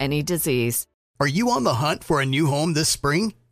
any disease. Are you on the hunt for a new home this spring,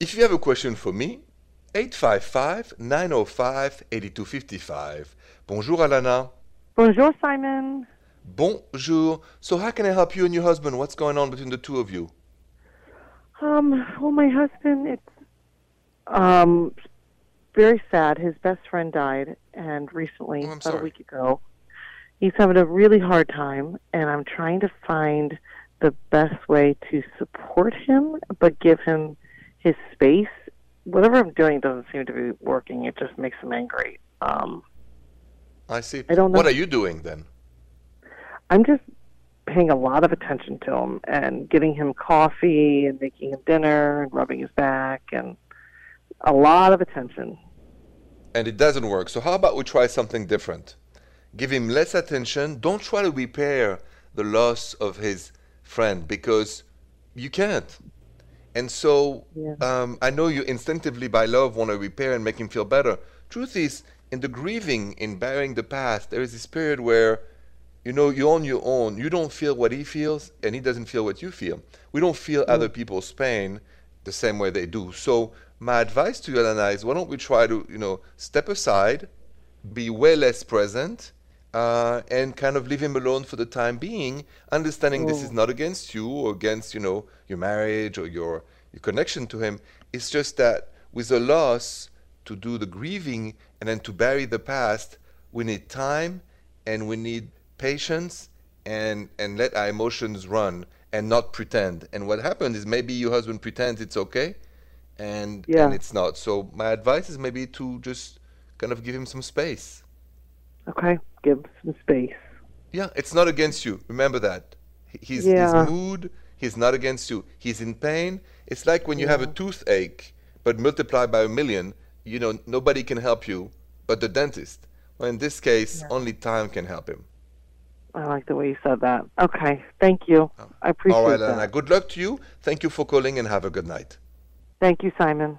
If you have a question for me, 855-905-8255. Bonjour Alana. Bonjour, Simon. Bonjour. So how can I help you and your husband? What's going on between the two of you? Um, well, my husband, it's um, very sad. His best friend died, and recently, Oh, about sorry. a week ago, he's having a really hard time, and I'm trying to find the best way to support him, but give him his space. Whatever I'm doing doesn't seem to be working. It just makes him angry. Um, I see. I don't know. What are you doing then? I'm just paying a lot of attention to him and getting him coffee and making him dinner and rubbing his back and a lot of attention. And it doesn't work. So how about we try something different? Give him less attention. Don't try to repair the loss of his friend because you can't. And so Yeah. um, I know you instinctively, by love, want to repair and make him feel better. Truth is, in the grieving, in bearing the past, there is this period where, you know, you're on your own. You don't feel what he feels, and he doesn't feel what you feel. We don't feel other people's pain the same way they do. So my advice to you, Elena, is why don't we try to, you know, step aside, be way less present, uh, and kind of leave him alone for the time being, understanding this is not against you or against, you know, your marriage or your your connection to him. It's just that with a loss, to do the grieving and then to bury the past, we need time and we need patience and and let our emotions run and not pretend. And what happens is maybe your husband pretends it's okay and Yeah. and it's not. So my advice is maybe to just kind of give him some space. Okay, give some space. Yeah, it's not against you. Remember that. H- His, Yeah. his mood, he's not against you. He's in pain. It's like when you have a toothache, but multiplied by a million, you know, nobody can help you but the dentist. Well, in this case, only time can help him. I like the way you said that. Okay, thank you. Oh. I appreciate it. All right, that. Elena. Good luck to you. Thank you for calling and have a good night. Thank you, Simon.